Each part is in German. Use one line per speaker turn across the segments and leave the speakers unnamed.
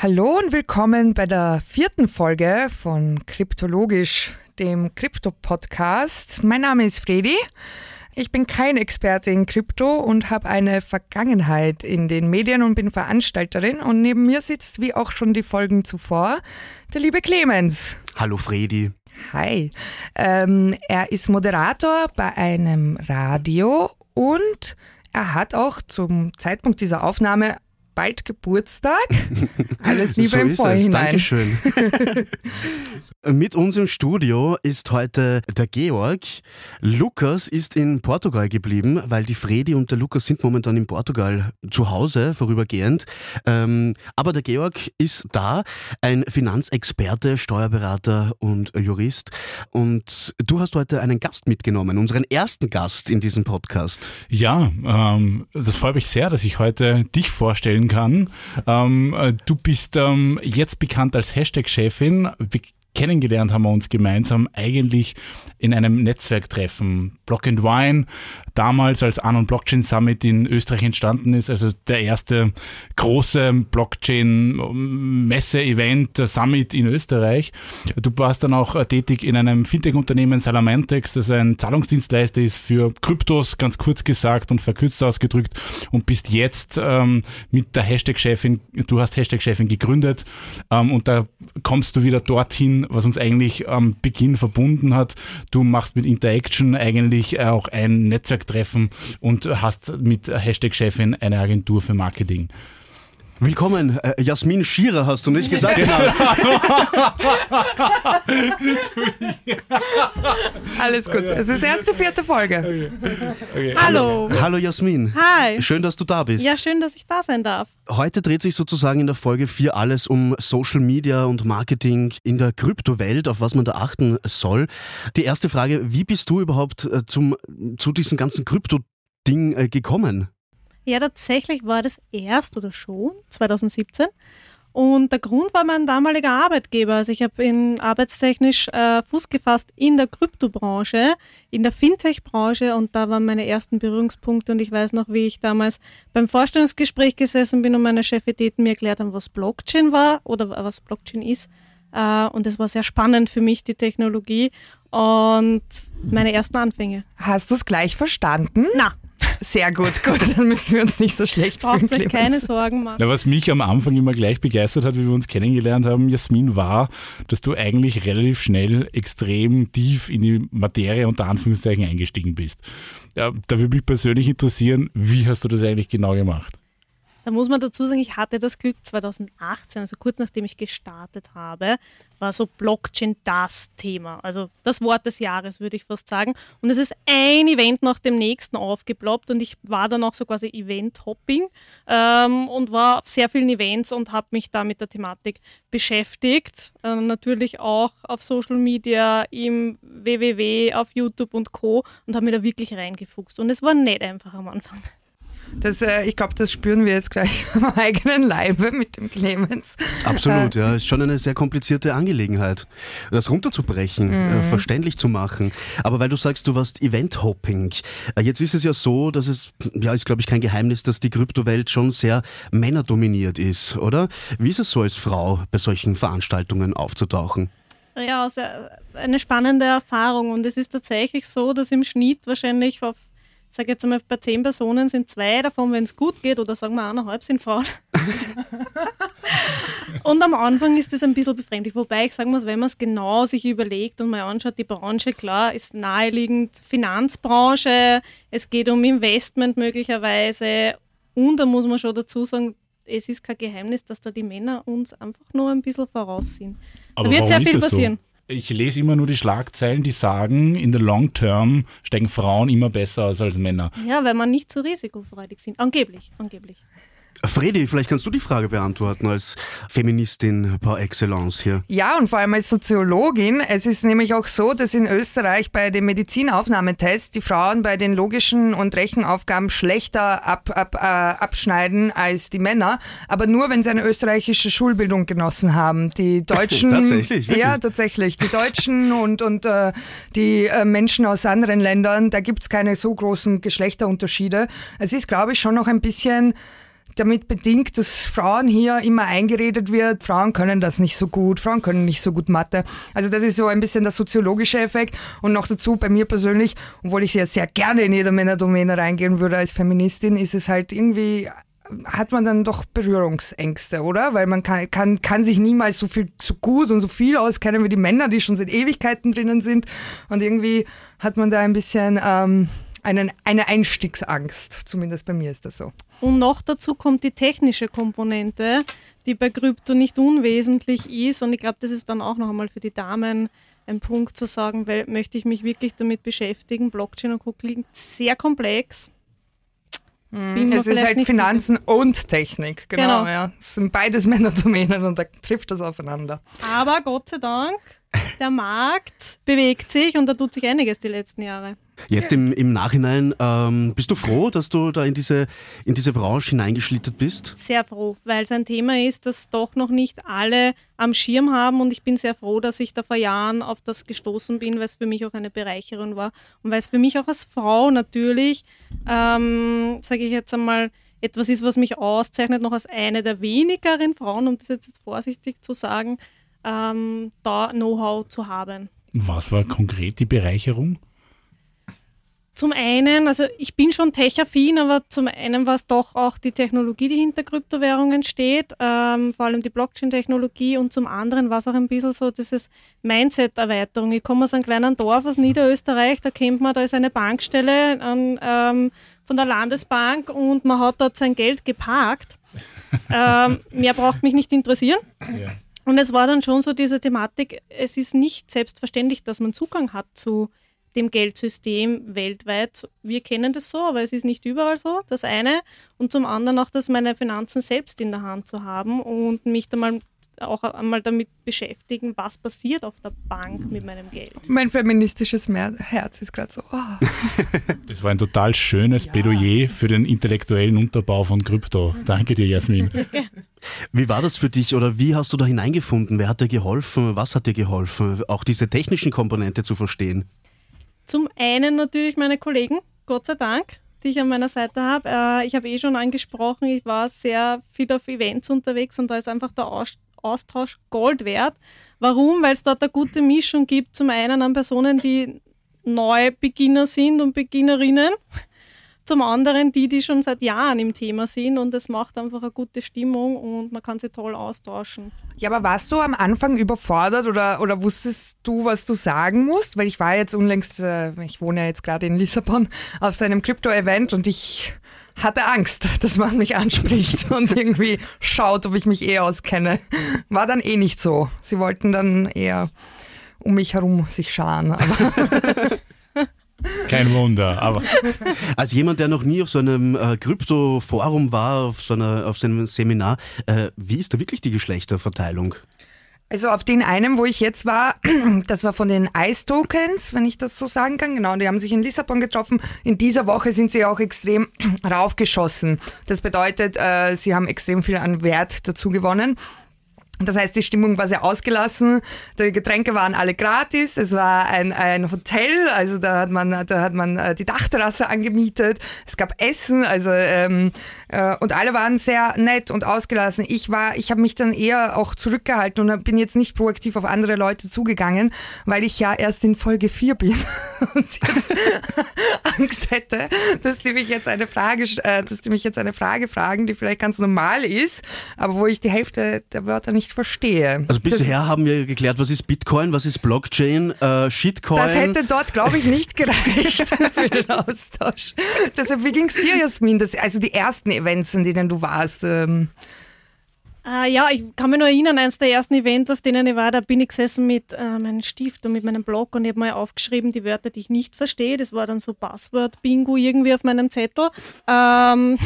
Hallo und willkommen bei der vierten Folge von Kryptologisch, dem Krypto-Podcast. Mein Name ist Fredi. Ich bin kein Experte in Krypto und habe eine Vergangenheit in den Medien und bin Veranstalterin. Und neben mir sitzt, wie auch schon die Folgen zuvor, der liebe Clemens.
Hallo Fredi.
Hi. Ähm, er ist Moderator bei einem Radio und er hat auch zum Zeitpunkt dieser Aufnahme bald Geburtstag. Alles Liebe so im Vorhinein.
Es. Dankeschön. Mit uns im Studio ist heute der Georg. Lukas ist in Portugal geblieben, weil die Fredi und der Lukas sind momentan in Portugal zu Hause, vorübergehend. Ähm, aber der Georg ist da, ein Finanzexperte, Steuerberater und Jurist. Und du hast heute einen Gast mitgenommen, unseren ersten Gast in diesem Podcast.
Ja, ähm, das freut mich sehr, dass ich heute dich vorstellen kann. Ähm, äh, du bist ähm, jetzt bekannt als Hashtag-Chefin. Kennengelernt haben wir uns gemeinsam eigentlich in einem Netzwerktreffen. Block and Wine, damals als An- und Blockchain Summit in Österreich entstanden ist, also der erste große Blockchain-Messe-Event, Summit in Österreich. Du warst dann auch tätig in einem Fintech-Unternehmen Salamantex, das ein Zahlungsdienstleister ist für Kryptos, ganz kurz gesagt und verkürzt ausgedrückt und bist jetzt ähm, mit der Hashtag-Chefin, du hast Hashtag-Chefin gegründet ähm, und da kommst du wieder dorthin, was uns eigentlich am Beginn verbunden hat. Du machst mit Interaction eigentlich auch ein Netzwerktreffen und hast mit Hashtag Chefin eine Agentur für Marketing.
Willkommen, äh, Jasmin Schierer hast du nicht gesagt. Genau.
Alles gut. Es ist erst die vierte Folge. Okay.
Okay. Hallo.
Hallo Jasmin.
Hi.
Schön, dass du da bist.
Ja, schön, dass ich da sein darf.
Heute dreht sich sozusagen in der Folge 4 alles um Social Media und Marketing in der Kryptowelt, auf was man da achten soll. Die erste Frage, wie bist du überhaupt äh, zum, zu diesem ganzen Krypto-Ding äh, gekommen?
Ja, tatsächlich war das erst oder schon 2017. Und der Grund war mein damaliger Arbeitgeber. Also ich habe in arbeitstechnisch äh, Fuß gefasst in der Kryptobranche, in der Fintech-Branche und da waren meine ersten Berührungspunkte und ich weiß noch, wie ich damals beim Vorstellungsgespräch gesessen bin und meine Chefitäten mir erklärt haben, was Blockchain war oder was Blockchain ist. Äh, und es war sehr spannend für mich, die Technologie und meine ersten Anfänge.
Hast du es gleich verstanden?
Na,
sehr gut, gut, dann müssen wir uns nicht so schlecht
Braucht
fühlen.
euch keine Sorgen machen.
Ja, was mich am Anfang immer gleich begeistert hat, wie wir uns kennengelernt haben, Jasmin, war, dass du eigentlich relativ schnell extrem tief in die Materie unter Anführungszeichen eingestiegen bist. Ja, da würde mich persönlich interessieren, wie hast du das eigentlich genau gemacht?
Da muss man dazu sagen, ich hatte das Glück 2018, also kurz nachdem ich gestartet habe, war so Blockchain das Thema. Also das Wort des Jahres, würde ich fast sagen. Und es ist ein Event nach dem nächsten aufgeploppt und ich war dann auch so quasi Event-Hopping ähm, und war auf sehr vielen Events und habe mich da mit der Thematik beschäftigt. Äh, natürlich auch auf Social Media, im WWW, auf YouTube und Co. und habe mir da wirklich reingefuchst. Und es war nicht einfach am Anfang.
Das, äh, ich glaube, das spüren wir jetzt gleich am eigenen Leibe mit dem Clemens.
Absolut, äh, ja. Ist schon eine sehr komplizierte Angelegenheit. Das runterzubrechen, äh, mhm. äh, verständlich zu machen. Aber weil du sagst, du warst Event-Hopping. Äh, jetzt ist es ja so, dass es, ja, ist glaube ich kein Geheimnis, dass die Kryptowelt schon sehr männerdominiert ist, oder? Wie ist es so als Frau, bei solchen Veranstaltungen aufzutauchen?
Ja, also eine spannende Erfahrung. Und es ist tatsächlich so, dass im Schnitt wahrscheinlich auf sage jetzt einmal, bei zehn Personen sind zwei davon, wenn es gut geht, oder sagen wir eineinhalb sind Frauen. und am Anfang ist das ein bisschen befremdlich, wobei ich sagen muss, wenn man es genau sich überlegt und mal anschaut, die Branche, klar, ist naheliegend Finanzbranche, es geht um Investment möglicherweise und da muss man schon dazu sagen, es ist kein Geheimnis, dass da die Männer uns einfach nur ein bisschen voraus sind.
Aber da wird sehr viel passieren. So? Ich lese immer nur die Schlagzeilen, die sagen, in der Long Term steigen Frauen immer besser aus als Männer.
Ja, weil man nicht so risikofreudig sind. Angeblich, angeblich.
Fredi, vielleicht kannst du die Frage beantworten als Feministin par excellence hier.
Ja, und vor allem als Soziologin. Es ist nämlich auch so, dass in Österreich bei dem Medizinaufnahmetest die Frauen bei den logischen und Rechenaufgaben schlechter ab, ab, äh, abschneiden als die Männer. Aber nur, wenn sie eine österreichische Schulbildung genossen haben. Die Deutschen.
tatsächlich? Wirklich?
Ja, tatsächlich. Die Deutschen und, und äh, die äh, Menschen aus anderen Ländern, da gibt es keine so großen Geschlechterunterschiede. Es ist, glaube ich, schon noch ein bisschen damit bedingt, dass Frauen hier immer eingeredet wird, Frauen können das nicht so gut, Frauen können nicht so gut Mathe. Also das ist so ein bisschen der soziologische Effekt. Und noch dazu bei mir persönlich, obwohl ich sehr, sehr gerne in jede Männerdomäne reingehen würde als Feministin, ist es halt irgendwie hat man dann doch Berührungsängste, oder? Weil man kann, kann, kann sich niemals so viel so gut und so viel auskennen wie die Männer, die schon seit Ewigkeiten drinnen sind. Und irgendwie hat man da ein bisschen ähm, einen, eine Einstiegsangst. Zumindest bei mir ist das so.
Und noch dazu kommt die technische Komponente, die bei Krypto nicht unwesentlich ist. Und ich glaube, das ist dann auch noch einmal für die Damen ein Punkt zu sagen, weil möchte ich mich wirklich damit beschäftigen. Blockchain und Co. klingt sehr komplex.
Bin es ist halt Finanzen und Technik, genau, genau. Ja. Es sind beides Männerdomänen und da trifft das aufeinander.
Aber Gott sei Dank, der Markt bewegt sich und da tut sich einiges die letzten Jahre.
Jetzt im, im Nachhinein, ähm, bist du froh, dass du da in diese, in diese Branche hineingeschlittert bist?
Sehr froh, weil es ein Thema ist, das doch noch nicht alle am Schirm haben und ich bin sehr froh, dass ich da vor Jahren auf das gestoßen bin, weil es für mich auch eine Bereicherung war und weil es für mich auch als Frau natürlich, ähm, sage ich jetzt einmal, etwas ist, was mich auszeichnet, noch als eine der wenigeren Frauen, um das jetzt vorsichtig zu sagen, ähm, da Know-how zu haben.
Was war konkret die Bereicherung?
Zum einen, also ich bin schon tech-affin, aber zum einen war es doch auch die Technologie, die hinter Kryptowährungen steht, ähm, vor allem die Blockchain-Technologie und zum anderen war es auch ein bisschen so dieses Mindset-Erweiterung. Ich komme aus einem kleinen Dorf aus Niederösterreich, da kennt man, da ist eine Bankstelle an, ähm, von der Landesbank und man hat dort sein Geld geparkt. ähm, mehr braucht mich nicht interessieren. Ja. Und es war dann schon so diese Thematik, es ist nicht selbstverständlich, dass man Zugang hat zu dem Geldsystem weltweit. Wir kennen das so, aber es ist nicht überall so, das eine. Und zum anderen auch, dass meine Finanzen selbst in der Hand zu haben und mich dann mal auch einmal damit beschäftigen, was passiert auf der Bank mit meinem Geld.
Mein feministisches Herz ist gerade so. Oh.
Das war ein total schönes ja. Plädoyer für den intellektuellen Unterbau von Krypto. Danke dir, Jasmin.
Wie war das für dich oder wie hast du da hineingefunden? Wer hat dir geholfen? Was hat dir geholfen? Auch diese technischen Komponente zu verstehen?
Zum einen natürlich meine Kollegen, Gott sei Dank, die ich an meiner Seite habe. Äh, ich habe eh schon angesprochen, ich war sehr viel auf Events unterwegs und da ist einfach der Austausch Gold wert. Warum? Weil es dort eine gute Mischung gibt. Zum einen an Personen, die Neubeginner sind und Beginnerinnen zum anderen die, die schon seit Jahren im Thema sind und es macht einfach eine gute Stimmung und man kann sie toll austauschen.
Ja, aber warst du am Anfang überfordert oder, oder wusstest du, was du sagen musst? Weil ich war jetzt unlängst, äh, ich wohne ja jetzt gerade in Lissabon, auf seinem Krypto-Event und ich hatte Angst, dass man mich anspricht und irgendwie schaut, ob ich mich eh auskenne. War dann eh nicht so. Sie wollten dann eher um mich herum sich scharen.
Kein Wunder, aber.
Als jemand, der noch nie auf so einem äh, Krypto-Forum war, auf so, einer, auf so einem Seminar, äh, wie ist da wirklich die Geschlechterverteilung?
Also auf den einen, wo ich jetzt war, das war von den Ice-Tokens, wenn ich das so sagen kann. Genau, die haben sich in Lissabon getroffen. In dieser Woche sind sie auch extrem raufgeschossen. Das bedeutet, äh, sie haben extrem viel an Wert dazu gewonnen. Das heißt, die Stimmung war sehr ausgelassen. Die Getränke waren alle gratis. Es war ein, ein Hotel, also da hat man, da hat man äh, die Dachterrasse angemietet. Es gab Essen, also ähm, äh, und alle waren sehr nett und ausgelassen. Ich war, ich habe mich dann eher auch zurückgehalten und bin jetzt nicht proaktiv auf andere Leute zugegangen, weil ich ja erst in Folge 4 bin und jetzt Angst hätte, dass die mich jetzt eine Frage, äh, dass die mich jetzt eine Frage fragen, die vielleicht ganz normal ist, aber wo ich die Hälfte der Wörter nicht nicht verstehe.
Also bisher das, haben wir geklärt, was ist Bitcoin, was ist Blockchain, äh, Shitcoin.
Das hätte dort, glaube ich, nicht gereicht für den Austausch. Deshalb, wie ging es dir, Jasmin? Das, also die ersten Events, in denen du warst. Ähm,
Uh, ja, ich kann mich nur erinnern, eines der ersten Events, auf denen ich war, da bin ich gesessen mit äh, meinem Stift und mit meinem Blog und ich habe mal aufgeschrieben, die Wörter, die ich nicht verstehe. Das war dann so Passwort-Bingo irgendwie auf meinem Zettel. Ähm,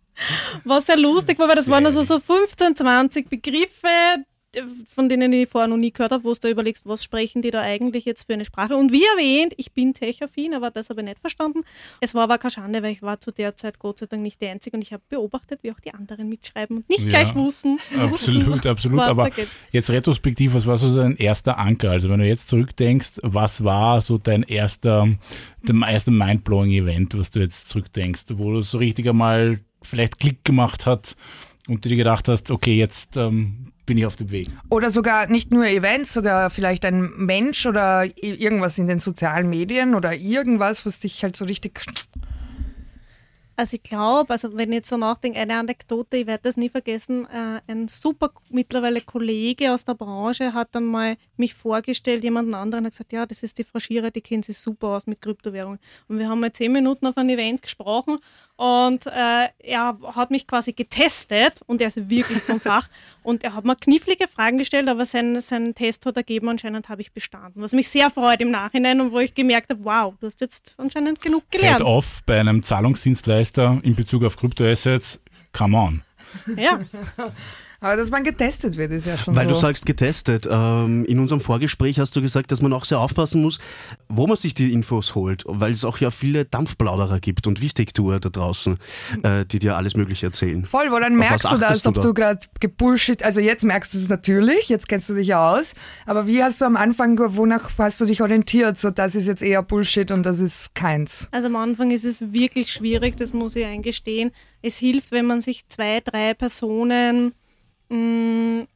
was sehr lustig war, weil das waren also so 15, 20 Begriffe, von denen ich vorher noch nie gehört habe, wo du da überlegst, was sprechen die da eigentlich jetzt für eine Sprache. Und wie erwähnt, ich bin tech-affin, aber das habe ich nicht verstanden. Es war aber keine Schande, weil ich war zu der Zeit Gott sei Dank nicht die Einzige und ich habe beobachtet, wie auch die anderen mitschreiben und nicht ja, gleich wussten.
Absolut, absolut. Aber jetzt retrospektiv, was war so dein erster Anker? Also wenn du jetzt zurückdenkst, was war so dein erster, dein erster Mindblowing-Event, was du jetzt zurückdenkst, wo du so richtig einmal vielleicht Klick gemacht hat und du dir gedacht hast, okay, jetzt ähm, bin ich auf dem Weg.
Oder sogar nicht nur Events, sogar vielleicht ein Mensch oder irgendwas in den sozialen Medien oder irgendwas, was dich halt so richtig
also ich glaube, also wenn ich jetzt so nachdenke, eine Anekdote, ich werde das nie vergessen, äh, ein super mittlerweile Kollege aus der Branche hat dann mal mich vorgestellt, jemanden anderen hat gesagt, ja, das ist die Frau Schierer, die kennt sich super aus mit Kryptowährungen. Und wir haben mal zehn Minuten auf ein Event gesprochen und äh, er hat mich quasi getestet und er ist wirklich vom Fach und er hat mir knifflige Fragen gestellt, aber sein, sein Test hat ergeben, anscheinend habe ich bestanden. Was mich sehr freut im Nachhinein und wo ich gemerkt habe, wow, du hast jetzt anscheinend genug gelernt.
Head-off bei einem Zahlungsdienstleister in Bezug auf Kryptoassets, come on.
Ja.
Aber dass man getestet wird, ist ja schon
Weil
so.
du sagst getestet. Ähm, in unserem Vorgespräch hast du gesagt, dass man auch sehr aufpassen muss, wo man sich die Infos holt, weil es auch ja viele Dampfplauderer gibt und Wichtigtour da draußen, äh, die dir alles Mögliche erzählen.
Voll, wo dann merkst du das,
achtest du
ob
da?
du gerade gebullshit, also jetzt merkst du es natürlich, jetzt kennst du dich ja aus, aber wie hast du am Anfang, wonach hast du dich orientiert, so das ist jetzt eher Bullshit und das ist keins?
Also am Anfang ist es wirklich schwierig, das muss ich eingestehen. Es hilft, wenn man sich zwei, drei Personen, mh,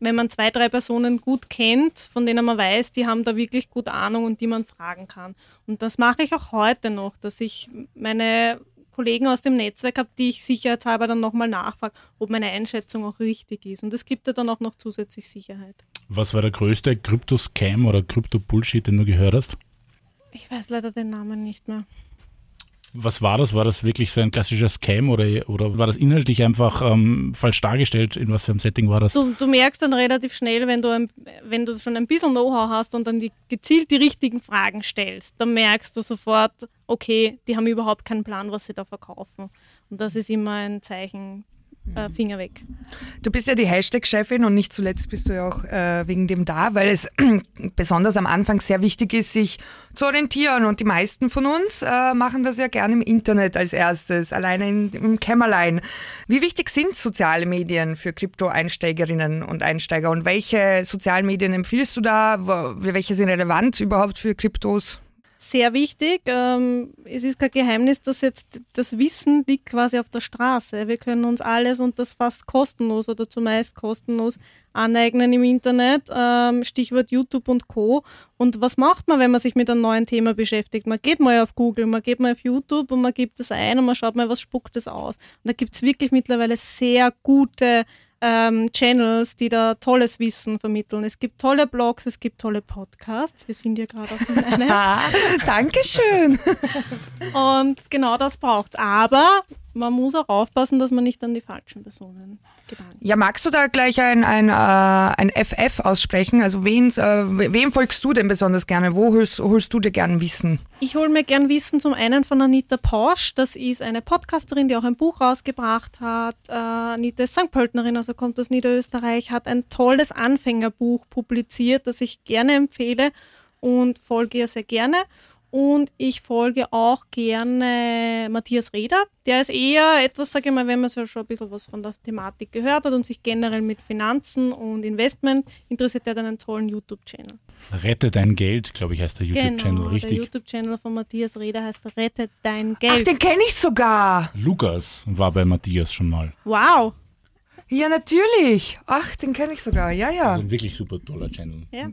wenn man zwei, drei Personen gut kennt, von denen man weiß, die haben da wirklich gut Ahnung und die man fragen kann. Und das mache ich auch heute noch, dass ich meine Kollegen aus dem Netzwerk habe, die ich sicherheitshalber dann nochmal nachfrage, ob meine Einschätzung auch richtig ist. Und es gibt ja dann auch noch zusätzlich Sicherheit.
Was war der größte Krypto-Scam oder Krypto-Bullshit, den du gehört hast?
Ich weiß leider den Namen nicht mehr.
Was war das? War das wirklich so ein klassischer Scam oder, oder war das inhaltlich einfach ähm, falsch dargestellt? In was für einem Setting war das?
Du, du merkst dann relativ schnell, wenn du, ein, wenn du schon ein bisschen Know-how hast und dann die, gezielt die richtigen Fragen stellst, dann merkst du sofort, okay, die haben überhaupt keinen Plan, was sie da verkaufen. Und das ist immer ein Zeichen, äh, Finger weg.
Du bist ja die Hashtag-Chefin und nicht zuletzt bist du ja auch äh, wegen dem da, weil es besonders am Anfang sehr wichtig ist, sich zu orientieren. Und die meisten von uns äh, machen das ja gerne im Internet als erstes, alleine in, im Kämmerlein. Wie wichtig sind soziale Medien für Krypto-Einsteigerinnen und Einsteiger? Und welche sozialen Medien empfiehlst du da? Welche sind relevant überhaupt für Kryptos?
Sehr wichtig. Ähm, es ist kein Geheimnis, dass jetzt das Wissen liegt quasi auf der Straße. Wir können uns alles und das fast kostenlos oder zumeist kostenlos aneignen im Internet. Ähm, Stichwort YouTube und Co. Und was macht man, wenn man sich mit einem neuen Thema beschäftigt? Man geht mal auf Google, man geht mal auf YouTube und man gibt es ein und man schaut mal, was spuckt es aus. Und da gibt es wirklich mittlerweile sehr gute ähm, Channels, die da tolles Wissen vermitteln. Es gibt tolle Blogs, es gibt tolle Podcasts. Wir sind ja gerade auf einem.
Ah, Dankeschön.
Und genau das braucht es. Aber man muss auch aufpassen, dass man nicht an die falschen Personen gelangt.
Ja, magst du da gleich ein, ein, äh, ein FF aussprechen? Also wen, äh, wem folgst du denn besonders gerne? Wo holst, holst du dir gern Wissen?
Ich hole mir gern Wissen zum einen von Anita Pausch. Das ist eine Podcasterin, die auch ein Buch rausgebracht hat. Äh, Anita ist St. Pöltnerin, also kommt aus Niederösterreich, hat ein tolles Anfängerbuch publiziert, das ich gerne empfehle und folge ihr sehr gerne. Und ich folge auch gerne Matthias Reder. Der ist eher etwas, sage ich mal, wenn man so schon ein bisschen was von der Thematik gehört hat und sich generell mit Finanzen und Investment interessiert, der hat einen tollen YouTube-Channel.
Rette dein Geld, glaube ich, heißt der YouTube-Channel,
genau, der
richtig?
YouTube-Channel von Matthias Reder heißt Rette dein
Ach,
Geld.
den kenne ich sogar.
Lukas war bei Matthias schon mal.
wow!
Ja, natürlich. Ach, den kenne ich sogar. Ja, ja.
Also ein wirklich super toller Channel.
Ja,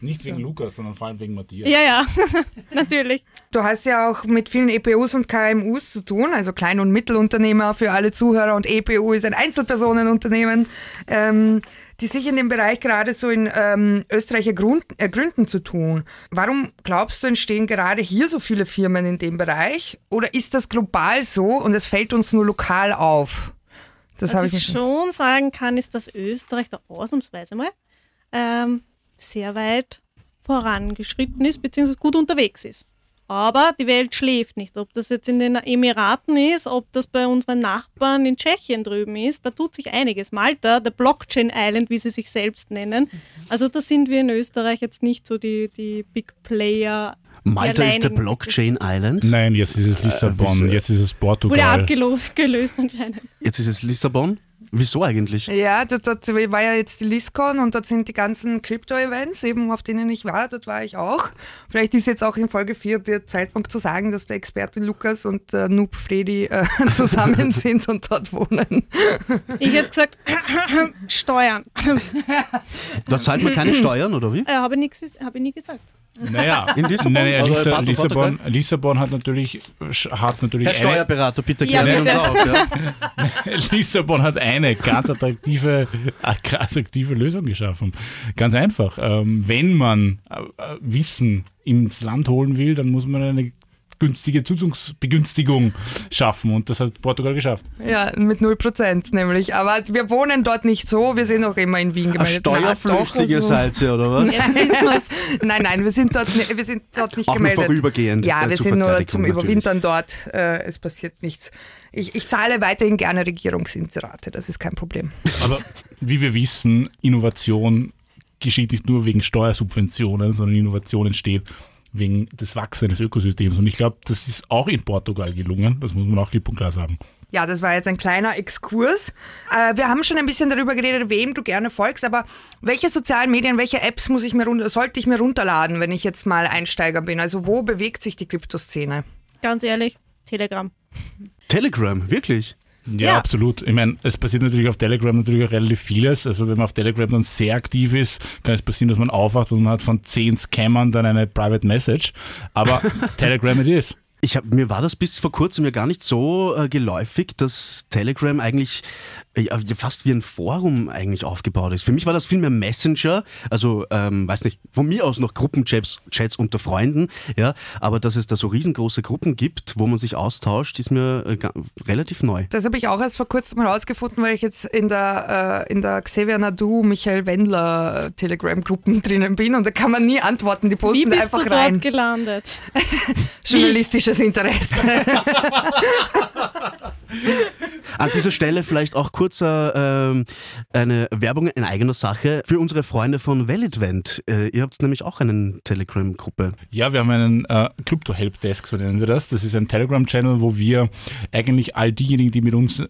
Nicht wegen Lukas, sondern vor allem wegen Matthias.
ja, ja. natürlich.
Du hast ja auch mit vielen EPUs und KMUs zu tun, also Klein- und Mittelunternehmer für alle Zuhörer und EPU ist ein Einzelpersonenunternehmen, ähm, die sich in dem Bereich gerade so in ähm, Österreich ergründen zu tun. Warum glaubst du, entstehen gerade hier so viele Firmen in dem Bereich? Oder ist das global so und es fällt uns nur lokal auf? Das
Was
ich schon
sagen kann, ist, dass Österreich da ausnahmsweise mal ähm, sehr weit vorangeschritten ist, beziehungsweise gut unterwegs ist. Aber die Welt schläft nicht. Ob das jetzt in den Emiraten ist, ob das bei unseren Nachbarn in Tschechien drüben ist, da tut sich einiges. Malta, der Blockchain Island, wie sie sich selbst nennen. Also da sind wir in Österreich jetzt nicht so die, die Big Player.
Malta ist der Blockchain Island.
Nein, jetzt ist es Lissabon,
wieso?
jetzt ist es
Wurde
Portugal.
abgelöst gelöst anscheinend.
Jetzt ist es Lissabon. Wieso eigentlich?
Ja, dort, dort war ja jetzt die LISCON und dort sind die ganzen Crypto-Events, eben auf denen ich war, dort war ich auch. Vielleicht ist jetzt auch in Folge 4 der Zeitpunkt zu sagen, dass der Experte Lukas und der Noob Freddy äh, zusammen sind und dort wohnen.
Ich hätte gesagt, Steuern.
Da zahlt man keine Steuern, oder wie?
Äh, Habe ich, nie- hab ich nie gesagt.
Naja,
In Lissabon?
Naja,
Also
Lissa, Lissabon, Lissabon hat natürlich, hat natürlich
Herr
eine,
Steuerberater, bitte
Ja,
Sie uns
bitte.
auf. Ja?
Lissabon hat eine ganz attraktive, attraktive Lösung geschaffen. Ganz einfach. Ähm, wenn man äh, äh, Wissen ins Land holen will, dann muss man eine günstige Zugangsbegünstigung schaffen und das hat Portugal geschafft.
Ja, mit 0% nämlich. Aber wir wohnen dort nicht so, wir sind auch immer in Wien gemeldet.
Steuerflüchtige
also-
seid ihr, oder was?
Jetzt wissen wir es.
Nein, nein, wir sind dort, wir sind dort nicht
Auch nur
gemeldet.
vorübergehend.
Ja,
äh,
wir sind nur zum
natürlich.
Überwintern dort. Äh, es passiert nichts. Ich, ich zahle weiterhin gerne Regierungsinserate, das ist kein Problem.
Aber wie wir wissen, Innovation geschieht nicht nur wegen Steuersubventionen, sondern Innovation entsteht wegen des Wachsens des Ökosystems. Und ich glaube, das ist auch in Portugal gelungen. Das muss man auch klipp und klar sagen.
Ja, das war jetzt ein kleiner Exkurs. Äh, wir haben schon ein bisschen darüber geredet, wem du gerne folgst, aber welche sozialen Medien, welche Apps muss ich mir runter, sollte ich mir runterladen, wenn ich jetzt mal Einsteiger bin? Also wo bewegt sich die Kryptoszene?
Ganz ehrlich, Telegram.
Telegram, wirklich?
Ja,
Ja.
absolut. Ich meine, es passiert natürlich auf Telegram natürlich auch relativ vieles. Also wenn man auf Telegram dann sehr aktiv ist, kann es passieren, dass man aufwacht und man hat von zehn Scammern dann eine Private Message. Aber Telegram it is.
Ich hab, mir war das bis vor kurzem ja gar nicht so äh, geläufig, dass Telegram eigentlich ja, fast wie ein Forum eigentlich aufgebaut ist. Für mich war das viel mehr Messenger, also ähm, weiß nicht, von mir aus noch Gruppenchats Chats unter Freunden, ja, aber dass es da so riesengroße Gruppen gibt, wo man sich austauscht, ist mir äh, relativ neu.
Das habe ich auch erst vor kurzem herausgefunden, weil ich jetzt in der, äh, in der Xavier Nadu, Michael Wendler Telegram-Gruppen drinnen bin und da kann man nie antworten. Die
Wie
posten da
bist du
einfach
dort
rein.
gelandet?
Journalistisches Interesse.
An dieser Stelle vielleicht auch kurzer ähm, eine Werbung in eigener Sache für unsere Freunde von Validvent. Äh, ihr habt nämlich auch eine Telegram-Gruppe.
Ja, wir haben einen äh, Crypto-Helpdesk, so nennen wir das. Das ist ein Telegram-Channel, wo wir eigentlich all diejenigen, die mit uns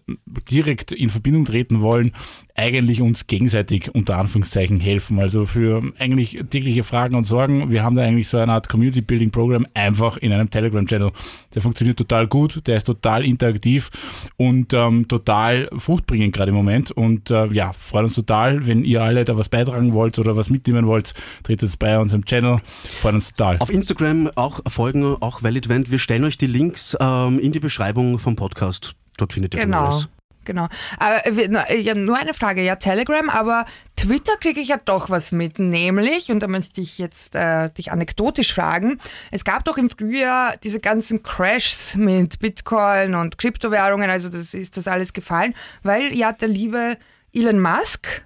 direkt in Verbindung treten wollen, eigentlich uns gegenseitig unter Anführungszeichen helfen. Also für eigentlich tägliche Fragen und Sorgen. Wir haben da eigentlich so eine Art Community-Building-Programm einfach in einem Telegram-Channel. Der funktioniert total gut, der ist total interaktiv und ähm, total fruchtbringend gerade im Moment. Und äh, ja, freut uns total, wenn ihr alle da was beitragen wollt oder was mitnehmen wollt, tretet bei uns im Channel. Freut uns total.
Auf Instagram auch folgen, auch Validvent. Wir stellen euch die Links ähm, in die Beschreibung vom Podcast. Dort findet ihr
Genau.
alles.
Genau. Aber äh, ich habe nur eine Frage. Ja, Telegram, aber Twitter kriege ich ja doch was mit. Nämlich, und da möchte ich jetzt äh, dich anekdotisch fragen, es gab doch im Frühjahr diese ganzen Crashs mit Bitcoin und Kryptowährungen, also das ist das alles gefallen, weil ja der liebe Elon Musk,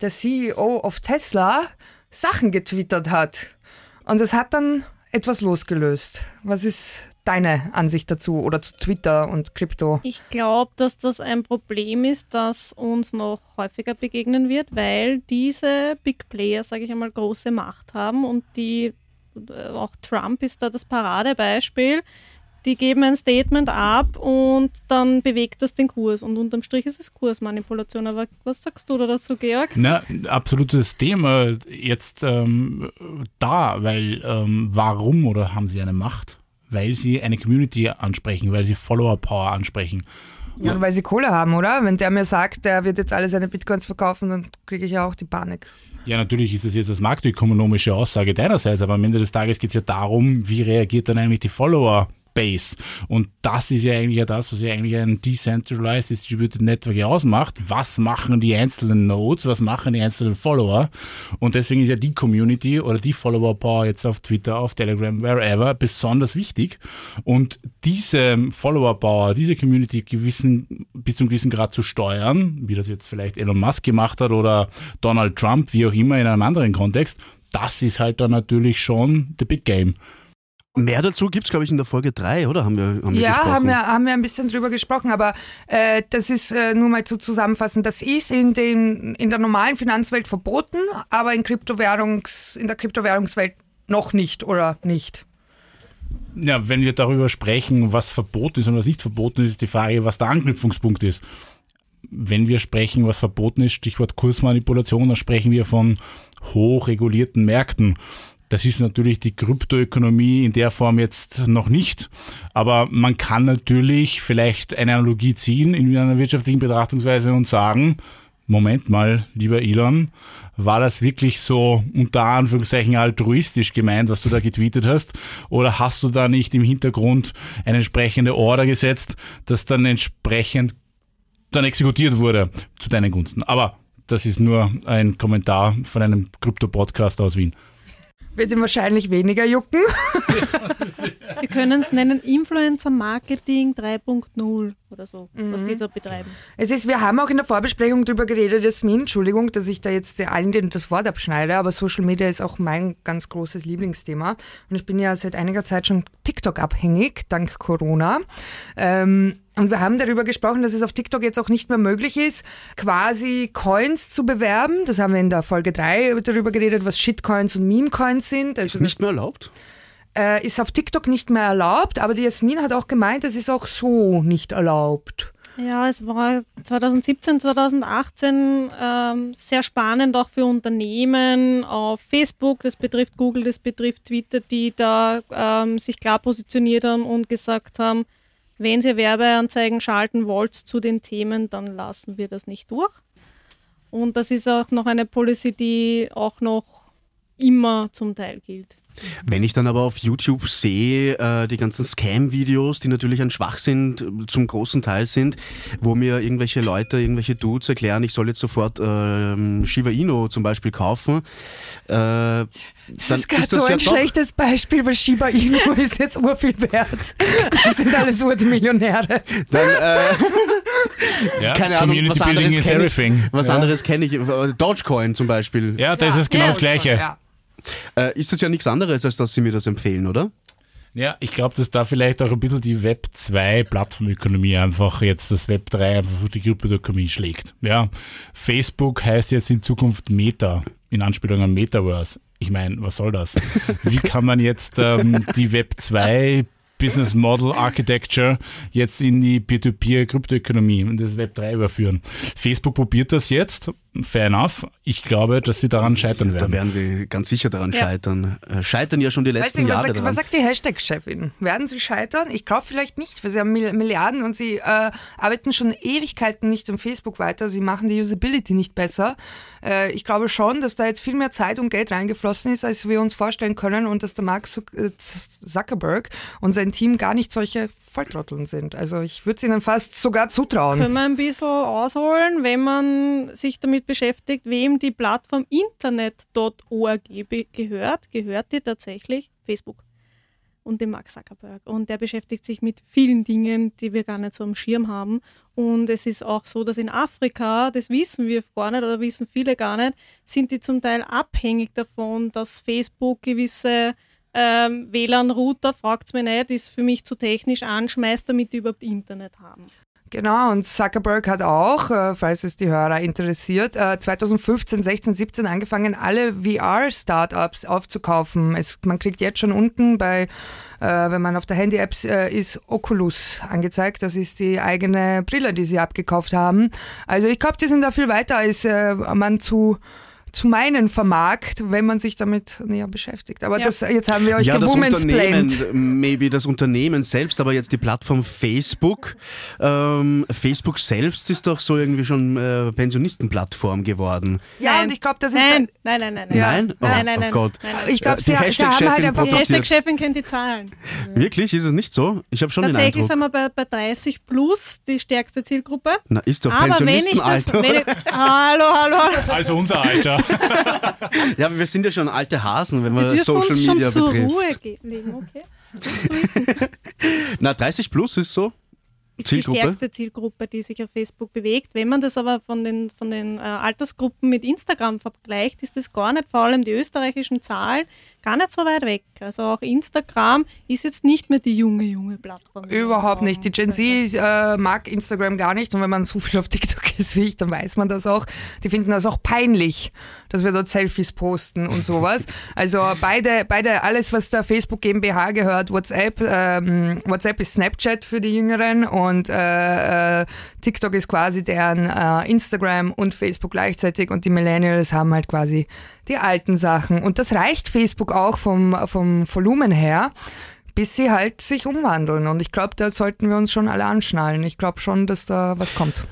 der CEO of Tesla, Sachen getwittert hat. Und es hat dann etwas losgelöst. Was ist deine Ansicht dazu oder zu Twitter und Krypto?
Ich glaube, dass das ein Problem ist, das uns noch häufiger begegnen wird, weil diese Big Player, sage ich einmal, große Macht haben und die, äh, auch Trump ist da das Paradebeispiel. Die geben ein Statement ab und dann bewegt das den Kurs. Und unterm Strich ist es Kursmanipulation. Aber was sagst du da dazu, Georg?
Na, absolutes Thema jetzt ähm, da, weil ähm, warum oder haben sie eine Macht? Weil sie eine Community ansprechen, weil sie Follower-Power ansprechen.
Ja, weil sie Kohle haben, oder? Wenn der mir sagt, der wird jetzt alle seine Bitcoins verkaufen, dann kriege ich ja auch die Panik.
Ja, natürlich ist es jetzt eine marktökonomische Aussage deinerseits, aber am Ende des Tages geht es ja darum, wie reagiert dann eigentlich die Follower Base. Und das ist ja eigentlich das, was ja eigentlich ein Decentralized Distributed Network ausmacht. Was machen die einzelnen Nodes, was machen die einzelnen Follower? Und deswegen ist ja die Community oder die Follower Power jetzt auf Twitter, auf Telegram, wherever, besonders wichtig. Und diese Follower Power, diese Community gewissen, bis zum gewissen Grad zu steuern, wie das jetzt vielleicht Elon Musk gemacht hat oder Donald Trump, wie auch immer in einem anderen Kontext, das ist halt dann natürlich schon the big game.
Mehr dazu gibt es, glaube ich, in der Folge 3, oder? Haben wir, haben wir
Ja,
gesprochen?
haben wir, haben wir ein bisschen drüber gesprochen, aber äh, das ist äh, nur mal zu zusammenfassen. Das ist in, den, in der normalen Finanzwelt verboten, aber in, Kryptowährungs, in der Kryptowährungswelt noch nicht oder nicht.
Ja, wenn wir darüber sprechen, was verboten ist und was nicht verboten ist, ist die Frage, was der Anknüpfungspunkt ist. wenn wir sprechen, was verboten ist, Stichwort Kursmanipulation, dann sprechen wir von hochregulierten Märkten. Das ist natürlich die Kryptoökonomie in der Form jetzt noch nicht. Aber man kann natürlich vielleicht eine Analogie ziehen in einer wirtschaftlichen Betrachtungsweise und sagen, Moment mal, lieber Elon, war das wirklich so unter Anführungszeichen altruistisch gemeint, was du da getweetet hast? Oder hast du da nicht im Hintergrund eine entsprechende Order gesetzt, das dann entsprechend dann exekutiert wurde zu deinen Gunsten? Aber das ist nur ein Kommentar von einem Krypto-Podcast aus Wien.
Wird ihm wahrscheinlich weniger jucken.
Wir können es nennen Influencer Marketing 3.0 oder so, mhm. was die da betreiben.
Es ist, wir haben auch in der Vorbesprechung darüber geredet, Jasmin, Entschuldigung, dass ich da jetzt allen das Wort abschneide, aber Social Media ist auch mein ganz großes Lieblingsthema. Und ich bin ja seit einiger Zeit schon TikTok abhängig, dank Corona. Ähm, und wir haben darüber gesprochen, dass es auf TikTok jetzt auch nicht mehr möglich ist, quasi Coins zu bewerben. Das haben wir in der Folge 3 darüber geredet, was Shitcoins und Memecoins sind.
Also ist nicht mehr erlaubt?
Äh, ist auf TikTok nicht mehr erlaubt, aber die Jasmin hat auch gemeint, es ist auch so nicht erlaubt.
Ja, es war 2017, 2018 ähm, sehr spannend auch für Unternehmen auf Facebook, das betrifft Google, das betrifft Twitter, die da ähm, sich klar positioniert haben und gesagt haben, wenn ihr Werbeanzeigen schalten wollt zu den Themen, dann lassen wir das nicht durch. Und das ist auch noch eine Policy, die auch noch immer zum Teil gilt.
Wenn ich dann aber auf YouTube sehe, äh, die ganzen Scam-Videos, die natürlich ein Schwachsinn äh, zum großen Teil sind, wo mir irgendwelche Leute, irgendwelche Dudes erklären, ich soll jetzt sofort äh, Shiba Inu zum Beispiel kaufen. Äh,
das ist gerade so ein ja schlechtes Beispiel, weil Shiba Inu ist jetzt urviel wert. Das sind alles nur die Millionäre. Dann, äh,
ja, keine Ahnung, was anderes kenne ich. Was ja. anderes kenne ich. Dogecoin zum Beispiel.
Ja, das ja. ist genau das Gleiche.
Äh, ist das ja nichts anderes, als dass Sie mir das empfehlen, oder?
Ja, ich glaube, dass da vielleicht auch ein bisschen die Web 2 Plattformökonomie einfach jetzt das Web 3 einfach für die Kryptoökonomie schlägt. Ja, Facebook heißt jetzt in Zukunft Meta, in Anspielung an Metaverse. Ich meine, was soll das? Wie kann man jetzt ähm, die Web 2 Business Model Architecture jetzt in die Peer-to-Peer-Kryptoökonomie und das Web 3 überführen. Facebook probiert das jetzt, fair enough. Ich glaube, dass sie daran scheitern werden.
Da werden sie ganz sicher daran ja. scheitern. Äh, scheitern ja schon die letzten weißt du,
Jahre.
Sagt,
daran. Was sagt die Hashtag-Chefin? Werden sie scheitern? Ich glaube vielleicht nicht, weil sie haben Milliarden und sie äh, arbeiten schon Ewigkeiten nicht am Facebook weiter. Sie machen die Usability nicht besser. Äh, ich glaube schon, dass da jetzt viel mehr Zeit und Geld reingeflossen ist, als wir uns vorstellen können und dass der Mark äh, Zuckerberg und sein Team gar nicht solche Volltrotteln sind. Also ich würde es ihnen fast sogar zutrauen.
Können wir ein bisschen ausholen, wenn man sich damit beschäftigt, wem die Plattform internet.org gehört? Gehört die tatsächlich Facebook? und dem Mark Zuckerberg. Und der beschäftigt sich mit vielen Dingen, die wir gar nicht so am Schirm haben. Und es ist auch so, dass in Afrika, das wissen wir gar nicht oder wissen viele gar nicht, sind die zum Teil abhängig davon, dass Facebook gewisse ähm, WLAN-Router, fragt es mir nicht, ist für mich zu technisch anschmeißt, damit die überhaupt Internet haben.
Genau, und Zuckerberg hat auch, äh, falls es die Hörer interessiert, 2015, 16, 17 angefangen, alle VR-Startups aufzukaufen. Es, man kriegt jetzt schon unten bei, äh, wenn man auf der Handy-App äh, ist, Oculus angezeigt. Das ist die eigene Brille, die sie abgekauft haben. Also ich glaube, die sind da viel weiter, als man zu zu meinen vermarkt, wenn man sich damit näher beschäftigt. Aber ja. das, jetzt haben wir euch ja,
gewomensplained. Maybe das Unternehmen selbst, aber jetzt die Plattform Facebook. Ähm, Facebook selbst ist doch so irgendwie schon äh, Pensionistenplattform geworden.
Ja, nein. und ich glaube, das ist...
Nein, nein, nein, nein.
Ja. Nein? Oh,
nein, nein, nein.
Oh Gott.
Nein,
nein. Ich glaube, äh, sie, sie haben halt einfach...
Die Hashtag-Chefin kennt die Zahlen.
Wirklich? Ist es nicht so? Ich habe schon
Tatsächlich
den
Eindruck. sind wir bei, bei 30 plus die stärkste Zielgruppe.
Na, ist doch Aber wenn ich das... Wenn ich,
hallo, hallo, hallo.
Also unser Alter.
ja, aber wir sind ja schon alte Hasen, wenn wir, wir Social uns Media schon
betrifft. Zur Ruhe legen, okay.
Na, 30 plus ist so
ist Zielgruppe? die stärkste Zielgruppe, die sich auf Facebook bewegt. Wenn man das aber von den, von den äh, Altersgruppen mit Instagram vergleicht, ist das gar nicht, vor allem die österreichischen Zahlen, gar nicht so weit weg. Also auch Instagram ist jetzt nicht mehr die junge, junge Plattform.
Überhaupt nicht. Die Gen Z äh, mag Instagram gar nicht und wenn man so viel auf TikTok ist wie ich, dann weiß man das auch. Die finden das auch peinlich, dass wir dort Selfies posten und sowas. Also beide, beide alles, was der Facebook GmbH gehört, WhatsApp, ähm, WhatsApp ist Snapchat für die Jüngeren und äh, äh, TikTok ist quasi deren äh, Instagram und Facebook gleichzeitig und die Millennials haben halt quasi die alten Sachen. Und das reicht Facebook auch vom, vom Volumen her bis sie halt sich umwandeln. Und ich glaube, da sollten wir uns schon alle anschnallen. Ich glaube schon, dass da was kommt.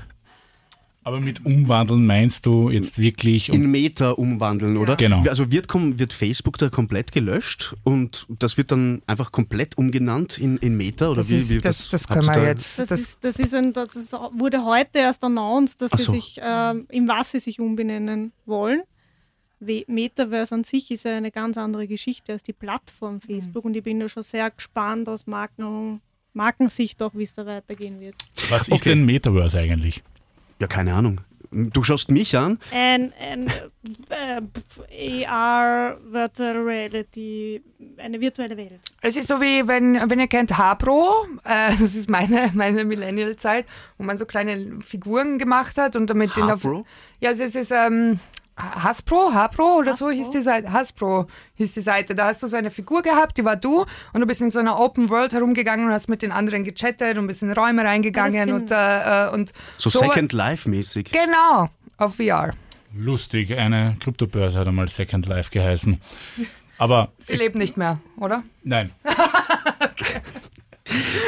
Aber mit umwandeln meinst du jetzt wirklich
in Meta umwandeln, oder?
Genau.
Also wird, wird Facebook da komplett gelöscht und das wird dann einfach komplett umgenannt in, in Meta oder
das
wie,
ist,
wie
das, das können wir
da
jetzt.
Das, das, ist, das, ist ein, das ist, wurde heute erst announced, dass
Ach
sie
so.
sich äh, in was sie sich umbenennen wollen. Metaverse an sich ist ja eine ganz andere Geschichte als die Plattform Facebook und ich bin da schon sehr gespannt aus Marken, Markensicht auch, wie es da weitergehen wird.
Was ist
Okay.
denn Metaverse eigentlich?
Ja, keine Ahnung. Du schaust mich an.
Ein, ein äh, AR, Virtual Reality, eine virtuelle Welt.
Es ist so wie, wenn, wenn ihr kennt Hapro, äh, das ist meine, meine Millennial-Zeit, wo man so kleine Figuren gemacht hat und damit den auf. Ja, es ist, es ist ähm, Hasbro, Hapro oder so
Hasbro?
hieß die Seite. Hasbro hieß die Seite. Da hast du so eine Figur gehabt, die war du und du bist in so einer Open World herumgegangen und hast mit den anderen gechattet und bist in Räume reingegangen und, äh, äh, und
So,
so-
Second Life-mäßig.
Genau, auf VR.
Lustig, eine Kryptobörse hat einmal Second Life geheißen. Aber
Sie lebt nicht mehr, oder?
Nein.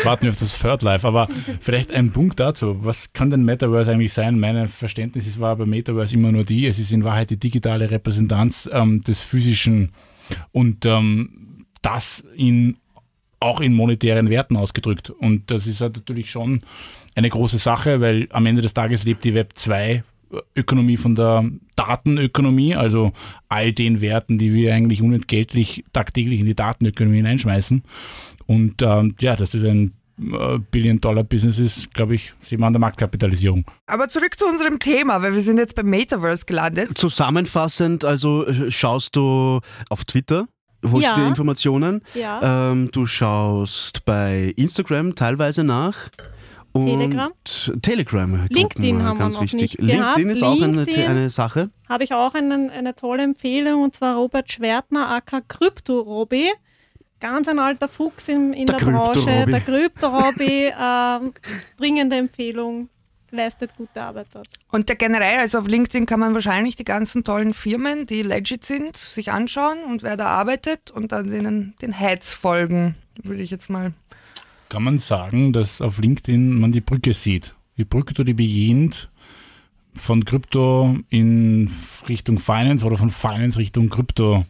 Warten wir auf das Third Life. Aber vielleicht ein Punkt dazu. Was kann denn Metaverse eigentlich sein? Mein Verständnis ist, war bei Metaverse immer nur die, es ist in Wahrheit die digitale Repräsentanz ähm, des Physischen und ähm, das in, auch in monetären Werten ausgedrückt. Und das ist halt natürlich schon eine große Sache, weil am Ende des Tages lebt die Web 2 Ökonomie von der Datenökonomie, also all den Werten, die wir eigentlich unentgeltlich tagtäglich in die Datenökonomie hineinschmeißen. Und ähm, ja, dass das ein äh, Billion-Dollar-Business ist, glaube ich, sehen wir an der Marktkapitalisierung.
Aber zurück zu unserem Thema, weil wir sind jetzt beim Metaverse gelandet.
Zusammenfassend, also äh, schaust du auf Twitter, holst
Ja.
dir Informationen,
Ja.
ähm, du schaust bei Instagram teilweise nach. Und
Telegram.
Telegram.
LinkedIn haben wir
ganz
noch
wichtig.
nicht
LinkedIn
gehabt.
ist auch eine,
LinkedIn.
eine Sache.
habe ich auch einen, eine tolle Empfehlung und zwar Robert Schwertner, aka Krypto-Robby. Ganz ein alter Fuchs in, in
Der
der, Branche. Der Krypto-Robby. ähm, dringende Empfehlung, leistet gute Arbeit dort.
Und der generell, also auf LinkedIn kann man wahrscheinlich die ganzen tollen Firmen, die legit sind, sich anschauen und wer da arbeitet und dann denen den Heads folgen, würde ich jetzt mal.
Kann man sagen, dass auf LinkedIn man die Brücke sieht. Die Brücke, die beginnt von Krypto in Richtung Finance oder von Finance Richtung Krypto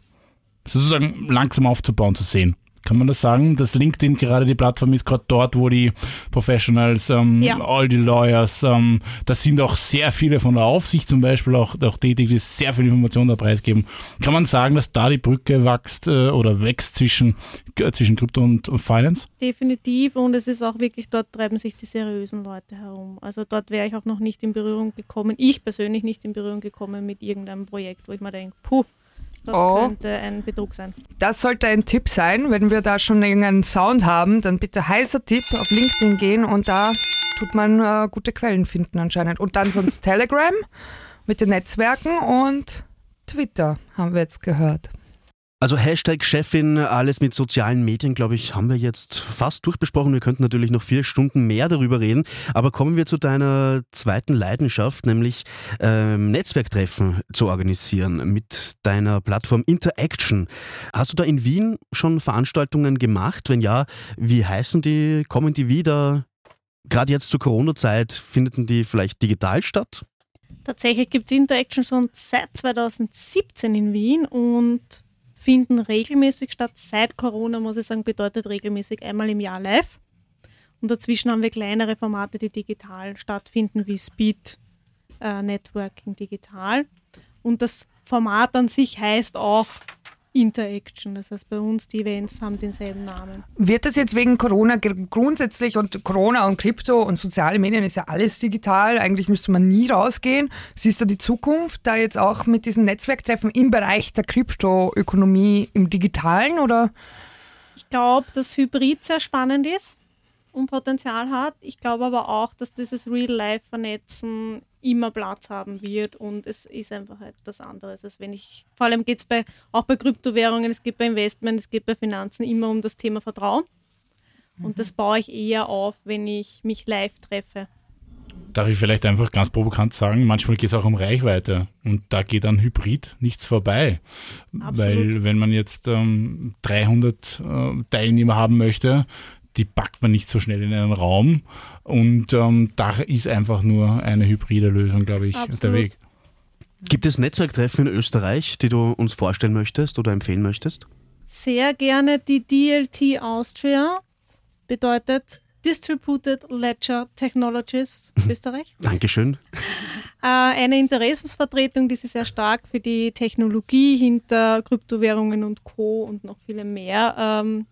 sozusagen langsam aufzubauen zu sehen. Kann man das sagen, dass LinkedIn gerade die Plattform ist, gerade dort, wo die Professionals, ähm,
Ja.
all die Lawyers, ähm, da sind auch sehr viele von der Aufsicht zum Beispiel auch, auch tätig, die sehr viel Informationen da preisgeben. Kann man sagen, dass da die Brücke wächst äh, oder wächst zwischen, äh, zwischen Krypto und, und Finance?
Definitiv und es ist auch wirklich, dort treiben sich die seriösen Leute herum. Also dort wäre ich auch noch nicht in Berührung gekommen, ich persönlich nicht in Berührung gekommen mit irgendeinem Projekt, wo ich mir denke, puh, das
Oh.
könnte ein Betrug sein.
Das sollte ein Tipp sein, wenn wir da schon irgendeinen Sound haben, dann bitte heißer Tipp auf LinkedIn gehen und da tut man äh, gute Quellen finden anscheinend. Und dann sonst Telegram mit den Netzwerken und Twitter haben wir jetzt gehört.
Also Hashtag Chefin, alles mit sozialen Medien, glaube ich, haben wir jetzt fast durchbesprochen. Wir könnten natürlich noch vier Stunden mehr darüber reden. Aber kommen wir zu deiner zweiten Leidenschaft, nämlich ähm, Netzwerktreffen zu organisieren mit deiner Plattform Interaction. Hast du da in Wien schon Veranstaltungen gemacht? Wenn ja, wie heißen die? Kommen die wieder? Gerade jetzt zur Corona-Zeit, finden die vielleicht digital statt?
Tatsächlich gibt es Interaction schon seit 2017 in Wien und finden regelmäßig statt. Seit Corona, muss ich sagen, bedeutet regelmäßig einmal im Jahr live. Und dazwischen haben wir kleinere Formate, die digital stattfinden, wie Speed äh, Networking digital. Und das Format an sich heißt auch Interaction. Das heißt, bei uns die Events haben denselben Namen.
Wird das jetzt wegen Corona gr- grundsätzlich und Corona und Krypto und soziale Medien ist ja alles digital, eigentlich müsste man nie rausgehen. Siehst du die Zukunft da jetzt auch mit diesen Netzwerktreffen im Bereich der Kryptoökonomie im Digitalen oder?
Ich glaube, dass Hybrid sehr spannend ist und Potenzial hat. Ich glaube aber auch, dass dieses Real-Life-Vernetzen immer Platz haben wird und es ist einfach etwas anderes. Als wenn ich, vor allem geht es bei, auch bei Kryptowährungen, es geht bei Investment, es geht bei Finanzen immer um das Thema Vertrauen. Und das baue ich eher auf, wenn ich mich live treffe.
Darf ich vielleicht einfach ganz provokant sagen, manchmal geht es auch um Reichweite und da geht an Hybrid nichts vorbei.
Absolut.
Weil wenn man jetzt ähm, 300 äh, Teilnehmer haben möchte, die packt man nicht so schnell in einen Raum und ähm, da ist einfach nur eine hybride Lösung, glaube ich,
Absolut.
der Weg.
Gibt es Netzwerktreffen in Österreich, die du uns vorstellen möchtest oder empfehlen möchtest?
Sehr gerne die DLT Austria, bedeutet Distributed Ledger Technologies Österreich.
Dankeschön.
Äh, eine Interessensvertretung, die sich sehr stark für die Technologie hinter Kryptowährungen und Co. und noch viele mehr, ähm,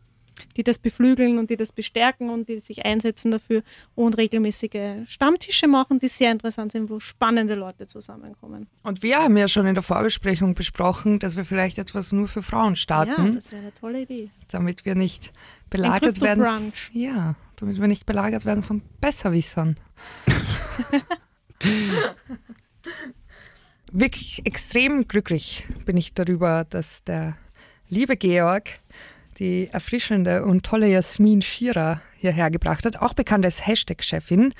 die das beflügeln und die das bestärken und die sich einsetzen dafür und regelmäßige Stammtische machen, die sehr interessant sind, wo spannende Leute zusammenkommen.
Und wir haben ja schon in der Vorbesprechung besprochen, dass wir vielleicht etwas nur für Frauen
Ja,
starten,
das wäre eine tolle Idee.
damit wir nicht belagert werden.
Krypto-Brunch.
Ja, damit wir nicht belagert werden von Besserwissern. Wirklich extrem glücklich bin ich darüber, dass der liebe Georg die erfrischende und tolle Jasmin Schierer hierher gebracht hat, auch bekannt als Hashtag-Chefin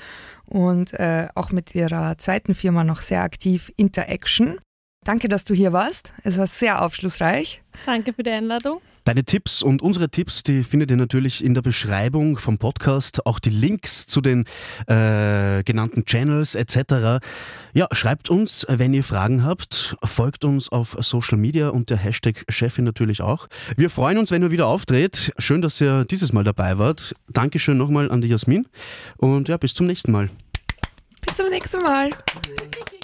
und äh, auch mit ihrer zweiten Firma noch sehr aktiv Interaction. Danke, dass du hier warst. Es war sehr aufschlussreich.
Danke für die Einladung.
Deine Tipps und unsere Tipps, die findet ihr natürlich in der Beschreibung vom Podcast, auch die Links zu den äh, genannten Channels etc. Ja, schreibt uns, wenn ihr Fragen habt, folgt uns auf Social Media und der Hashtag Chefin natürlich auch. Wir freuen uns, wenn ihr wieder auftritt. Schön, dass ihr dieses Mal dabei wart. Dankeschön nochmal an die Jasmin und ja, bis zum nächsten Mal.
Bis zum nächsten Mal.